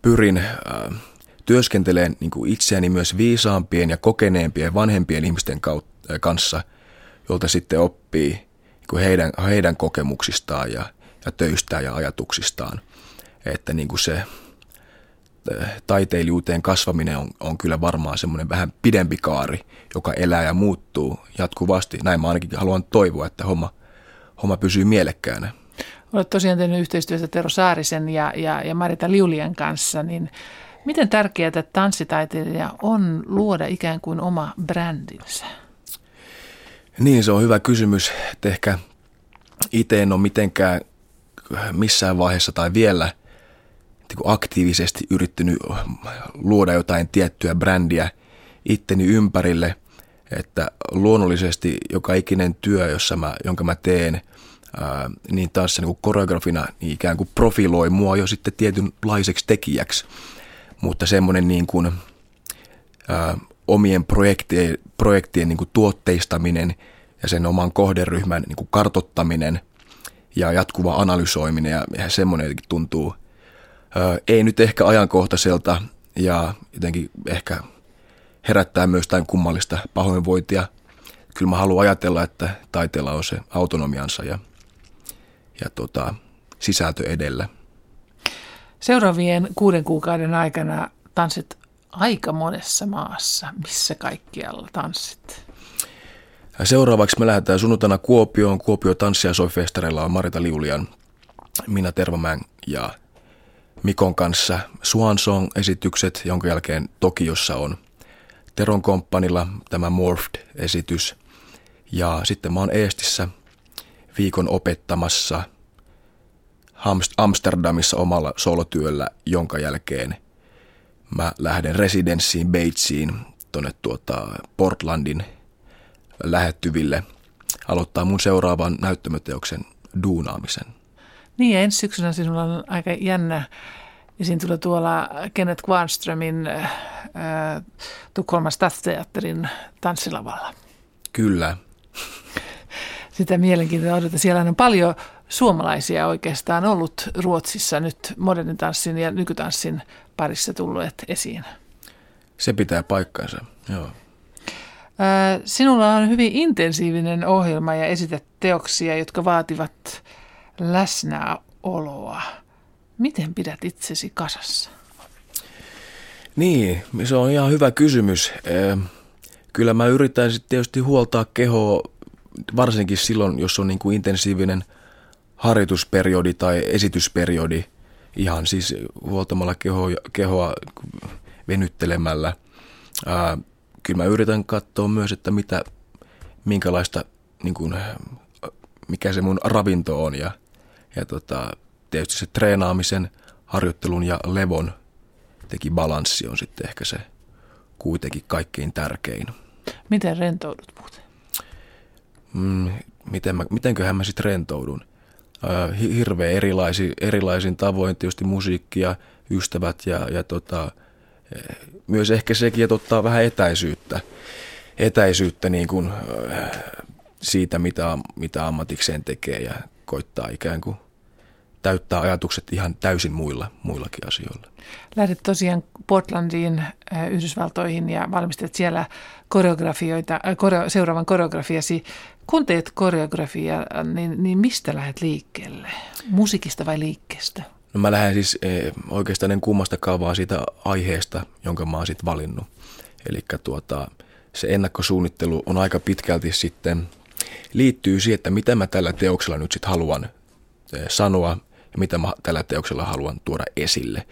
pyrin äh, työskentelemään niin kuin itseäni myös viisaampien ja kokeneempien vanhempien ihmisten kautta, äh, kanssa, jolta sitten oppii niin kuin heidän, heidän kokemuksistaan ja, ja töistään ja ajatuksistaan. Että niin kuin se taiteilijuuteen kasvaminen on, on kyllä varmaan semmoinen vähän pidempi kaari, joka elää ja muuttuu jatkuvasti. Näin mä ainakin haluan toivoa, että homma, homma pysyy mielekkäänä. Olet tosiaan tehnyt yhteistyötä Tero Saarisen ja, ja, ja Marita Liulien kanssa, niin miten tärkeää tanssitaiteilija on luoda ikään kuin oma brändinsä? Niin, se on hyvä kysymys. Et ehkä itse en ole mitenkään missään vaiheessa tai vielä aktiivisesti yrittänyt luoda jotain tiettyä brändiä itteni ympärille, että luonnollisesti joka ikinen työ, jossa mä, jonka mä teen, ää, niin taas se niin koreografina niin ikään kuin profiloi mua jo sitten tietynlaiseksi tekijäksi. Mutta semmoinen niin kuin, ää, omien projektien, projektien niin kuin tuotteistaminen ja sen oman kohderyhmän niin kuin kartottaminen ja jatkuva analysoiminen ja, ja semmoinen tuntuu ää, ei nyt ehkä ajankohtaiselta ja jotenkin ehkä herättää myös jotain kummallista pahoinvointia. Kyllä mä haluan ajatella, että taiteella on se autonomiansa ja, ja tota, sisältö edellä. Seuraavien kuuden kuukauden aikana tanssit aika monessa maassa. Missä kaikkialla tanssit? Seuraavaksi me lähdetään sunnuntaina Kuopioon. Kuopio tanssia soi festareilla on Marita Liulian, Minna Tervamäen ja Mikon kanssa Swan Song-esitykset, jonka jälkeen Tokiossa on Teron komppanilla tämä Morphed-esitys. Ja sitten mä oon Eestissä viikon opettamassa Amsterdamissa omalla solotyöllä, jonka jälkeen mä lähden residenssiin Batesiin tuonne tuota Portlandin lähettyville aloittaa mun seuraavan näyttämöteoksen duunaamisen. Niin ja ensi syksynä sinulla on aika jännä esiintyä tuolla Kenneth Kvarnströmin äh, Tukholman Stadsteatterin tanssilavalla. Kyllä. Sitä mielenkiintoista odota. Siellä on paljon suomalaisia oikeastaan ollut Ruotsissa nyt modernin tanssin ja nykytanssin parissa tulleet esiin. Se pitää paikkansa, joo. Sinulla on hyvin intensiivinen ohjelma ja esität teoksia, jotka vaativat läsnäoloa. Miten pidät itsesi kasassa? Niin, se on ihan hyvä kysymys. Kyllä mä yritän sitten tietysti huoltaa kehoa, varsinkin silloin, jos on niin kuin intensiivinen harjoitusperiodi tai esitysperiodi, ihan siis huoltamalla kehoa, kehoa venyttelemällä kyllä mä yritän katsoa myös, että mitä, minkälaista, niin kuin, mikä se mun ravinto on ja, ja tota, tietysti se treenaamisen, harjoittelun ja levon teki balanssi on sitten ehkä se kuitenkin kaikkein tärkein. Miten rentoudut muuten? Mm, miten mä, mitenköhän mä sitten rentoudun? Äh, hirveän erilaisin, erilaisin tavoin, tietysti musiikkia, ystävät ja, ja tota, myös ehkä sekin, että ottaa vähän etäisyyttä, etäisyyttä niin kuin, äh, siitä, mitä, mitä ammatikseen tekee ja koittaa ikään kuin täyttää ajatukset ihan täysin muilla, muillakin asioilla. Lähdet tosiaan Portlandiin, äh, Yhdysvaltoihin ja valmistat siellä koreografioita, äh, koreo, seuraavan koreografiasi. Kun teet koreografia, niin, niin mistä lähdet liikkeelle? Musiikista vai liikkeestä? No mä lähden siis eh, oikeastaan en kummasta kaavaa siitä aiheesta, jonka mä oon sitten valinnut. Eli tuota, se ennakkosuunnittelu on aika pitkälti sitten liittyy siihen, että mitä mä tällä teoksella nyt sitten haluan eh, sanoa ja mitä mä tällä teoksella haluan tuoda esille.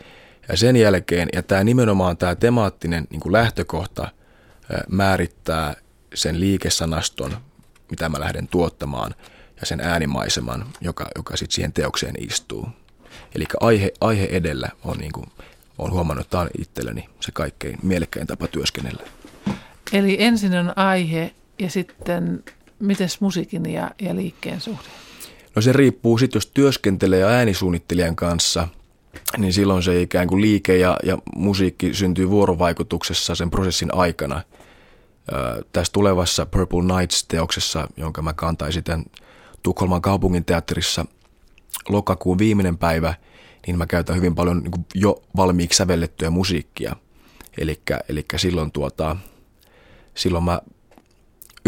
Ja sen jälkeen, ja tämä nimenomaan tämä temaattinen niin kuin lähtökohta eh, määrittää sen liikesanaston, mitä mä lähden tuottamaan, ja sen äänimaiseman, joka, joka sitten siihen teokseen istuu. Eli aihe, aihe edellä on, niin kuin, on huomannut, että tämä on itselleni se kaikkein mielekkäin tapa työskennellä. Eli ensin on aihe ja sitten miten musiikin ja, ja liikkeen suhde? No se riippuu sitten, jos työskentelee äänisuunnittelijan kanssa, niin silloin se ikään kuin liike ja, ja musiikki syntyy vuorovaikutuksessa sen prosessin aikana. Ö, tässä tulevassa Purple Nights-teoksessa, jonka mä kantaisin tämän Tukholman kaupungin teatterissa – lokakuun viimeinen päivä, niin mä käytän hyvin paljon niin jo valmiiksi sävellettyä musiikkia. Eli silloin, tuota, silloin mä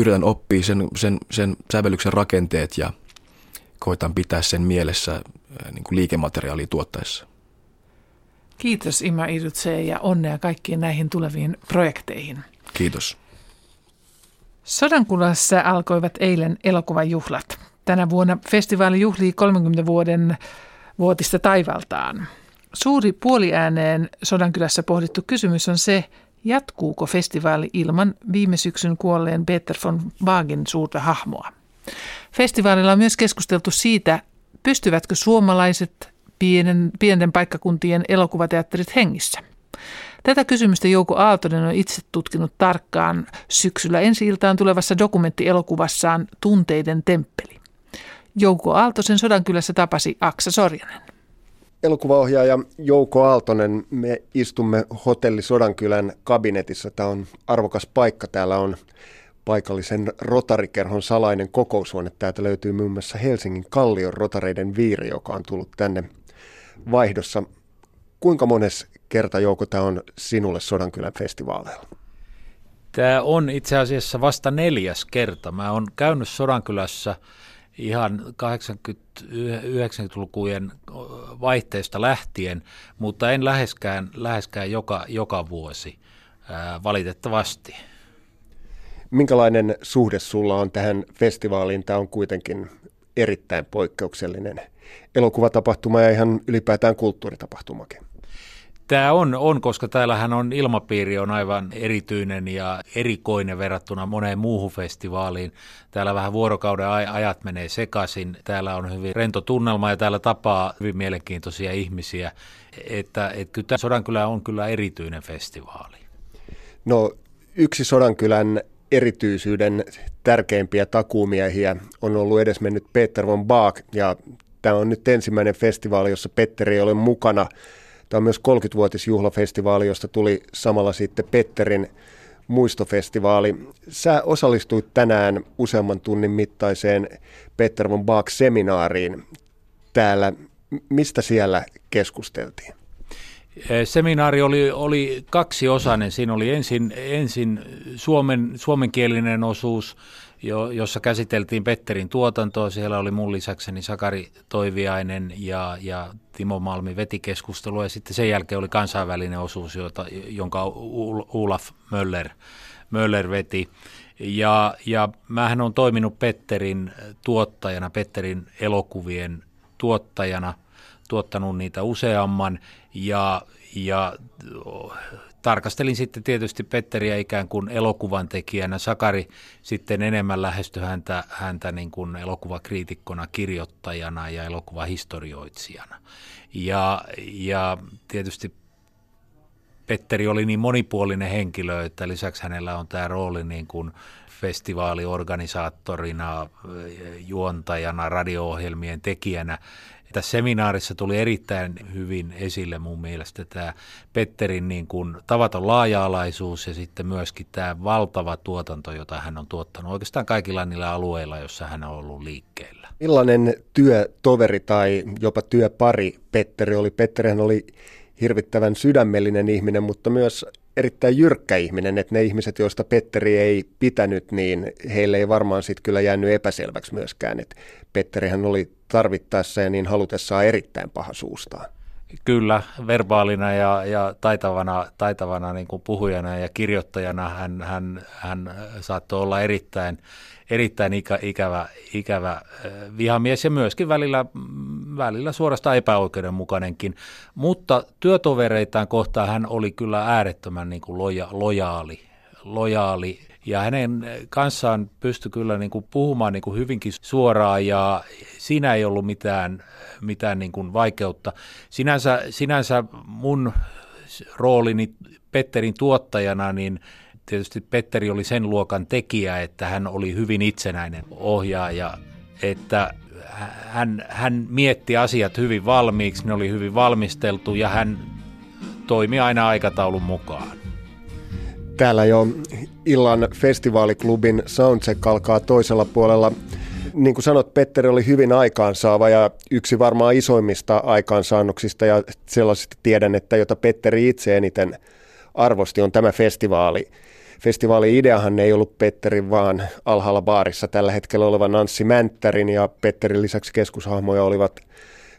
yritän oppia sen, sen, sen sävellyksen rakenteet ja koitan pitää sen mielessä niin kuin liikemateriaalia tuottaessa. Kiitos Ima Irutse ja onnea kaikkiin näihin tuleviin projekteihin. Kiitos. Sodankulassa alkoivat eilen elokuvajuhlat. Tänä vuonna festivaali juhlii 30 vuoden vuotista taivaltaan. Suuri puoliääneen Sodankylässä pohdittu kysymys on se, jatkuuko festivaali ilman viime syksyn kuolleen Peter von Wagen suurta hahmoa. Festivaalilla on myös keskusteltu siitä, pystyvätkö suomalaiset pienen, pienten paikkakuntien elokuvateatterit hengissä. Tätä kysymystä Jouko Aaltonen on itse tutkinut tarkkaan syksyllä ensi iltaan tulevassa dokumenttielokuvassaan Tunteiden temppeli. Jouko Aaltosen Sodankylässä tapasi Aksa Sorjanen. Elokuvaohjaaja Jouko Aaltonen, me istumme hotelli Sodankylän kabinetissa. Tämä on arvokas paikka. Täällä on paikallisen rotarikerhon salainen kokoushuone. Täältä löytyy muun muassa Helsingin Kallion rotareiden viiri, joka on tullut tänne vaihdossa. Kuinka mones kerta Jouko tämä on sinulle Sodankylän festivaaleilla? Tämä on itse asiassa vasta neljäs kerta. Mä oon käynyt Sodankylässä ihan 80-90-lukujen vaihteesta lähtien, mutta en läheskään, läheskään joka, joka vuosi, valitettavasti. Minkälainen suhde sulla on tähän festivaaliin? Tämä on kuitenkin erittäin poikkeuksellinen elokuvatapahtuma ja ihan ylipäätään kulttuuritapahtumakin. Tämä on, on, koska täällähän on ilmapiiri on aivan erityinen ja erikoinen verrattuna moneen muuhun festivaaliin. Täällä vähän vuorokauden ajat menee sekaisin. Täällä on hyvin rento tunnelma ja täällä tapaa hyvin mielenkiintoisia ihmisiä. Että, että kyllä Sodankylä on kyllä erityinen festivaali. No yksi Sodankylän erityisyyden tärkeimpiä takuumiehiä on ollut edesmennyt Peter von Baak ja tämä on nyt ensimmäinen festivaali, jossa Petteri ei ole mukana – Tämä on myös 30-vuotisjuhlafestivaali, josta tuli samalla sitten Petterin muistofestivaali. Sä osallistuit tänään useamman tunnin mittaiseen Petter von Bach-seminaariin täällä. Mistä siellä keskusteltiin? Seminaari oli, oli kaksiosainen. Siinä oli ensin, ensin suomen, suomenkielinen osuus, jo, jossa käsiteltiin Petterin tuotantoa. Siellä oli mun lisäkseni Sakari Toiviainen ja, ja Timo Malmi veti keskustelua ja sitten sen jälkeen oli kansainvälinen osuus, jota, jonka Olaf Möller, Möller veti. Ja, ja mähän on toiminut Petterin tuottajana, Petterin elokuvien tuottajana, tuottanut niitä useamman ja, ja tarkastelin sitten tietysti Petteriä ikään kuin elokuvan tekijänä. Sakari sitten enemmän lähestyi häntä, häntä niin kuin elokuvakriitikkona, kirjoittajana ja elokuvahistorioitsijana. Ja, ja tietysti Petteri oli niin monipuolinen henkilö, että lisäksi hänellä on tämä rooli niin kuin festivaaliorganisaattorina, juontajana, radio-ohjelmien tekijänä, tässä seminaarissa tuli erittäin hyvin esille mun mielestä tämä Petterin niin kuin tavaton laaja-alaisuus ja sitten myöskin tämä valtava tuotanto, jota hän on tuottanut oikeastaan kaikilla niillä alueilla, joissa hän on ollut liikkeellä. Millainen työtoveri tai jopa työpari Petteri oli? Petterihän oli hirvittävän sydämellinen ihminen, mutta myös erittäin jyrkkä ihminen, että ne ihmiset, joista Petteri ei pitänyt, niin heille ei varmaan sitten kyllä jäänyt epäselväksi myöskään, että Petterihän oli tarvittaessa ja niin halutessaan erittäin paha suustaan. Kyllä, verbaalina ja, ja taitavana, taitavana niin kuin puhujana ja kirjoittajana hän, hän, hän saattoi olla erittäin, erittäin ikä, ikävä, ikävä vihamies ja myöskin välillä, välillä suorastaan epäoikeudenmukainenkin. Mutta työtovereitaan kohtaan hän oli kyllä äärettömän niin kuin loja, lojaali, lojaali ja hänen kanssaan pystyi kyllä niin kuin puhumaan niin kuin hyvinkin suoraan ja siinä ei ollut mitään, mitään niin kuin vaikeutta. Sinänsä, sinänsä mun roolini Petterin tuottajana, niin tietysti Petteri oli sen luokan tekijä, että hän oli hyvin itsenäinen ohjaaja, että hän, hän mietti asiat hyvin valmiiksi, ne oli hyvin valmisteltu ja hän toimi aina aikataulun mukaan. Täällä jo illan festivaaliklubin soundcheck alkaa toisella puolella. Niin kuin sanot, Petteri oli hyvin aikaansaava ja yksi varmaan isoimmista aikaansaannoksista ja sellaisista tiedän, että jota Petteri itse eniten arvosti on tämä festivaali. Festivaali-ideahan ei ollut Petterin vaan alhaalla baarissa tällä hetkellä oleva Nanssi Mänttärin ja Petterin lisäksi keskushahmoja olivat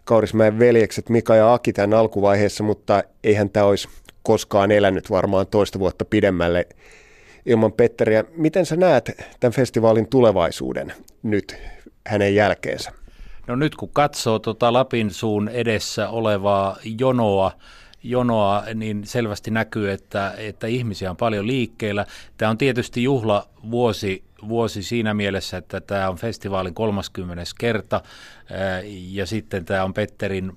Kaurismäen veljekset Mika ja Aki tämän alkuvaiheessa, mutta eihän tämä olisi koskaan elänyt varmaan toista vuotta pidemmälle ilman Petteriä. Miten sä näet tämän festivaalin tulevaisuuden nyt hänen jälkeensä? No nyt kun katsoo tuota Lapin suun edessä olevaa jonoa, jonoa, niin selvästi näkyy, että, että ihmisiä on paljon liikkeellä. Tämä on tietysti juhla vuosi, vuosi siinä mielessä, että tämä on festivaalin 30. kerta ja sitten tämä on Petterin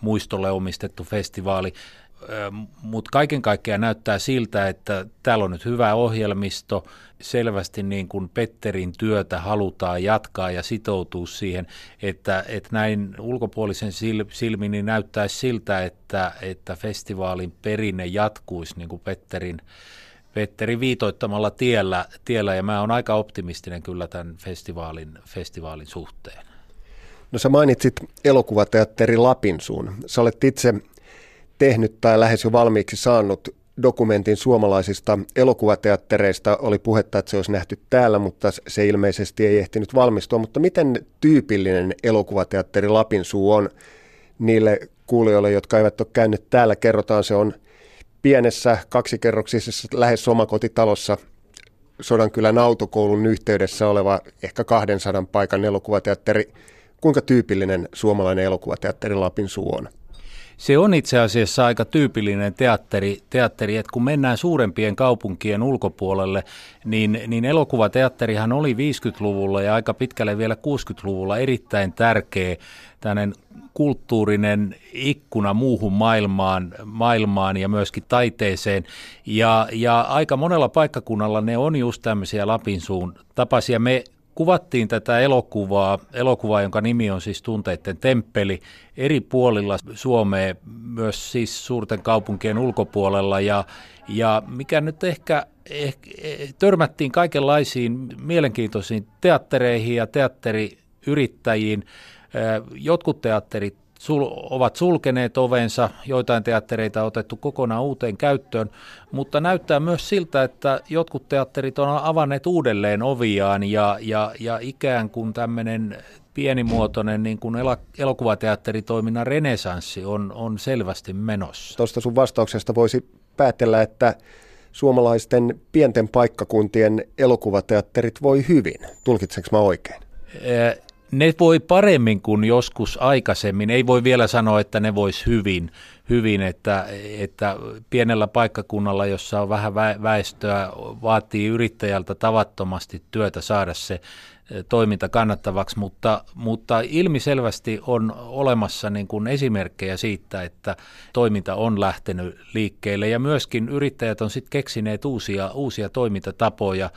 muistolle omistettu festivaali. Mutta kaiken kaikkiaan näyttää siltä, että täällä on nyt hyvä ohjelmisto, selvästi niin kuin Petterin työtä halutaan jatkaa ja sitoutua siihen, että, että näin ulkopuolisen silmin niin näyttäisi siltä, että, että festivaalin perinne jatkuisi niin kuin Petterin, Petterin viitoittamalla tiellä, tiellä. Ja mä oon aika optimistinen kyllä tämän festivaalin, festivaalin suhteen. No sä mainitsit elokuvateatteri Lapinsuun. Sä olet itse tehnyt tai lähes jo valmiiksi saanut dokumentin suomalaisista elokuvateattereista. Oli puhetta, että se olisi nähty täällä, mutta se ilmeisesti ei ehtinyt valmistua. Mutta miten tyypillinen elokuvateatteri Lapinsuu on niille kuulijoille, jotka eivät ole käynyt täällä? Kerrotaan, se on pienessä kaksikerroksisessa lähes omakotitalossa Sodankylän autokoulun yhteydessä oleva ehkä 200 paikan elokuvateatteri. Kuinka tyypillinen suomalainen elokuvateatteri Lapinsuu on? Se on itse asiassa aika tyypillinen teatteri, teatteri että kun mennään suurempien kaupunkien ulkopuolelle, niin, niin elokuvateatterihan oli 50-luvulla ja aika pitkälle vielä 60-luvulla erittäin tärkeä tämmöinen kulttuurinen ikkuna muuhun maailmaan, maailmaan ja myöskin taiteeseen. Ja, ja aika monella paikkakunnalla ne on just tämmöisiä Lapinsuun tapaisia. Me kuvattiin tätä elokuvaa, elokuvaa, jonka nimi on siis Tunteiden temppeli, eri puolilla Suomea, myös siis suurten kaupunkien ulkopuolella. Ja, ja mikä nyt ehkä, ehkä törmättiin kaikenlaisiin mielenkiintoisiin teattereihin ja teatteriyrittäjiin. Jotkut teatterit sul, ovat sulkeneet ovensa, joitain teattereita on otettu kokonaan uuteen käyttöön, mutta näyttää myös siltä, että jotkut teatterit on avanneet uudelleen oviaan ja, ja, ja ikään kuin tämmöinen pienimuotoinen niin kuin elokuvateatteritoiminnan renesanssi on, on selvästi menossa. Tuosta sun vastauksesta voisi päätellä, että suomalaisten pienten paikkakuntien elokuvateatterit voi hyvin. Tulkitsenko mä oikein? Ne voi paremmin kuin joskus aikaisemmin. Ei voi vielä sanoa, että ne vois hyvin, hyvin että, että pienellä paikkakunnalla, jossa on vähän väestöä, vaatii yrittäjältä tavattomasti työtä saada se e, toiminta kannattavaksi, mutta, mutta ilmiselvästi on olemassa niin kuin esimerkkejä siitä, että toiminta on lähtenyt liikkeelle ja myöskin yrittäjät on sitten keksineet uusia, uusia toimintatapoja,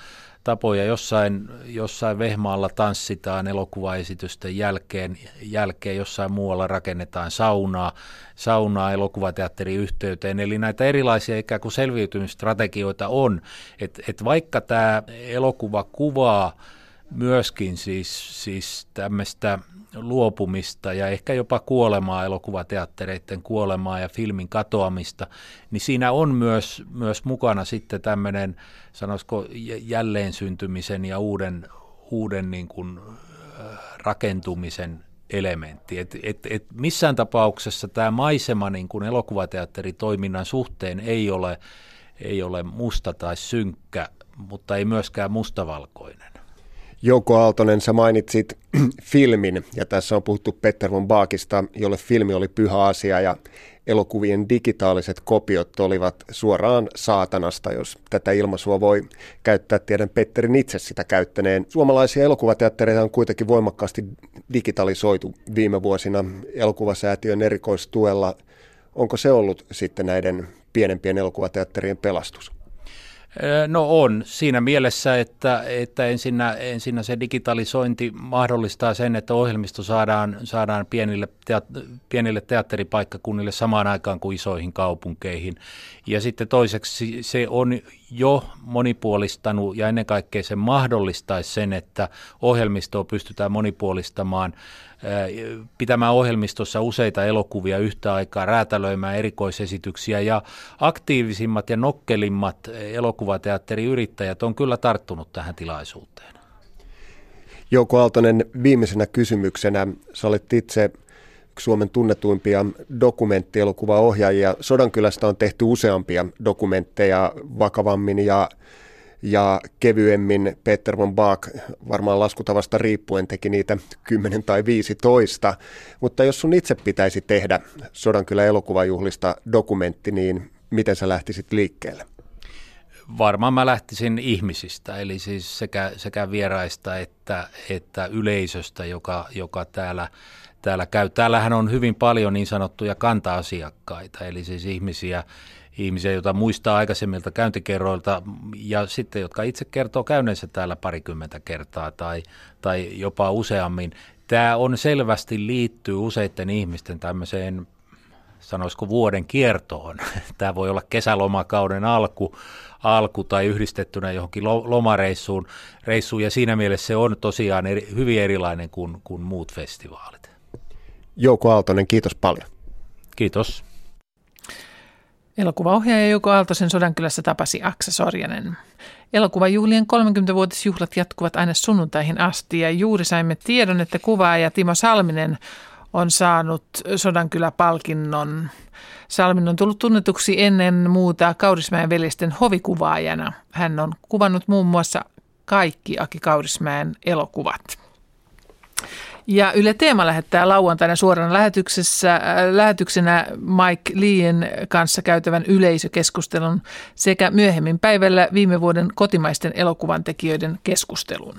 tapoja. Jossain, jossain Vehmaalla tanssitaan elokuvaesitysten jälkeen, jälkeen jossain muualla rakennetaan saunaa, saunaa elokuvateatterin yhteyteen. Eli näitä erilaisia ikään kuin selviytymistrategioita on, että et vaikka tämä elokuva kuvaa myöskin siis, siis tämmöistä luopumista ja ehkä jopa kuolemaa, elokuvateattereiden kuolemaa ja filmin katoamista, niin siinä on myös, myös mukana sitten tämmöinen, sanoisiko jälleen syntymisen ja uuden, uuden niin kuin, rakentumisen elementti. Et, et, et missään tapauksessa tämä maisema niin kuin elokuvateatteritoiminnan suhteen ei ole, ei ole musta tai synkkä, mutta ei myöskään mustavalkoinen. Jouko Aaltonen, sä mainitsit filmin, ja tässä on puhuttu Petter von Baakista, jolle filmi oli pyhä asia, ja elokuvien digitaaliset kopiot olivat suoraan saatanasta, jos tätä ilmaisua voi käyttää. Tiedän Petterin itse sitä käyttäneen. Suomalaisia elokuvateattereita on kuitenkin voimakkaasti digitalisoitu viime vuosina elokuvasäätiön erikoistuella. Onko se ollut sitten näiden pienempien elokuvateatterien pelastus? No on siinä mielessä, että, että ensinnä, ensinnä se digitalisointi mahdollistaa sen, että ohjelmisto saadaan, saadaan pienille, teat, pienille teatteripaikkakunnille samaan aikaan kuin isoihin kaupunkeihin. Ja sitten toiseksi se on jo monipuolistanut ja ennen kaikkea se mahdollistaisi sen, että ohjelmistoa pystytään monipuolistamaan pitämään ohjelmistossa useita elokuvia yhtä aikaa, räätälöimään erikoisesityksiä ja aktiivisimmat ja nokkelimmat elokuvateatteriyrittäjät on kyllä tarttunut tähän tilaisuuteen. Jouko Aaltonen, viimeisenä kysymyksenä. Sä olet itse Suomen tunnetuimpia dokumenttielokuvaohjaajia. Sodankylästä on tehty useampia dokumentteja vakavammin ja, ja kevyemmin. Peter von Bach varmaan laskutavasta riippuen teki niitä 10 tai 15. Mutta jos sun itse pitäisi tehdä Sodankylä elokuvajuhlista dokumentti, niin miten sä lähtisit liikkeelle? Varmaan mä lähtisin ihmisistä, eli siis sekä, sekä vieraista että, että yleisöstä, joka, joka täällä, täällä käy. Täällähän on hyvin paljon niin sanottuja kanta-asiakkaita, eli siis ihmisiä, ihmisiä, joita muistaa aikaisemmilta käyntikerroilta ja sitten, jotka itse kertoo käyneensä täällä parikymmentä kertaa tai, tai jopa useammin. Tämä on selvästi liittyy useiden ihmisten tämmöiseen sanoisiko vuoden kiertoon. Tämä voi olla kesälomakauden alku, alku tai yhdistettynä johonkin lomareissuun reissuun, ja siinä mielessä se on tosiaan eri, hyvin erilainen kuin, kuin muut festivaalit. Jouko Aaltonen, kiitos paljon. Kiitos. Elokuvaohjaaja Jouko Aaltosen Sodankylässä tapasi Aksa Sorjanen. Elokuvajuhlien 30-vuotisjuhlat jatkuvat aina sunnuntaihin asti ja juuri saimme tiedon, että kuvaaja Timo Salminen on saanut Sodankylä-palkinnon. Salmin on tullut tunnetuksi ennen muuta Kaurismäen veljesten hovikuvaajana. Hän on kuvannut muun muassa kaikki Aki Kaurismäen elokuvat. Ja Yle Teema lähettää lauantaina suorana lähetyksessä, äh, lähetyksenä Mike Leen kanssa käytävän yleisökeskustelun sekä myöhemmin päivällä viime vuoden kotimaisten elokuvan tekijöiden keskustelun.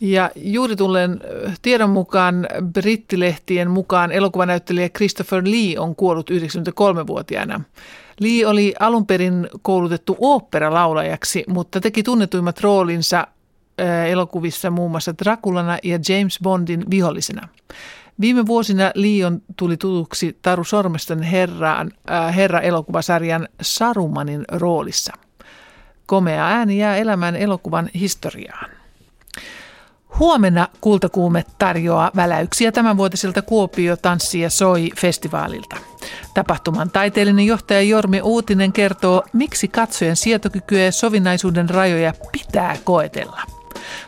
Ja juuri tulleen tiedon mukaan brittilehtien mukaan elokuvanäyttelijä Christopher Lee on kuollut 93-vuotiaana. Lee oli alun perin koulutettu oopperalaulajaksi, mutta teki tunnetuimmat roolinsa elokuvissa muun muassa Draculana ja James Bondin vihollisena. Viime vuosina Lion tuli tutuksi Taru Sormesten herraan, äh, herra-elokuvasarjan Sarumanin roolissa. Komea ääni jää elämään elokuvan historiaan. Huomenna Kultakuume tarjoaa väläyksiä tämänvuotiselta Kuopio tanssi ja soi festivaalilta. Tapahtuman taiteellinen johtaja Jormi Uutinen kertoo, miksi katsojen sietokykyä ja sovinnaisuuden rajoja pitää koetella.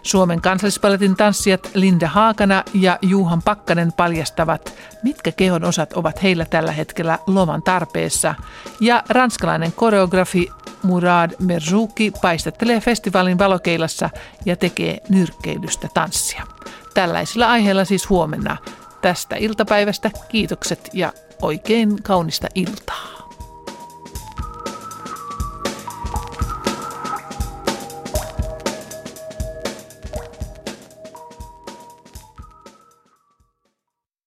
Suomen kansallispaletin tanssijat Linda Haakana ja Juhan Pakkanen paljastavat, mitkä kehon osat ovat heillä tällä hetkellä loman tarpeessa. Ja ranskalainen koreografi Murad Merzouki paistattelee festivaalin valokeilassa ja tekee nyrkkeilystä tanssia. Tällaisilla aiheilla siis huomenna. Tästä iltapäivästä kiitokset ja oikein kaunista iltaa.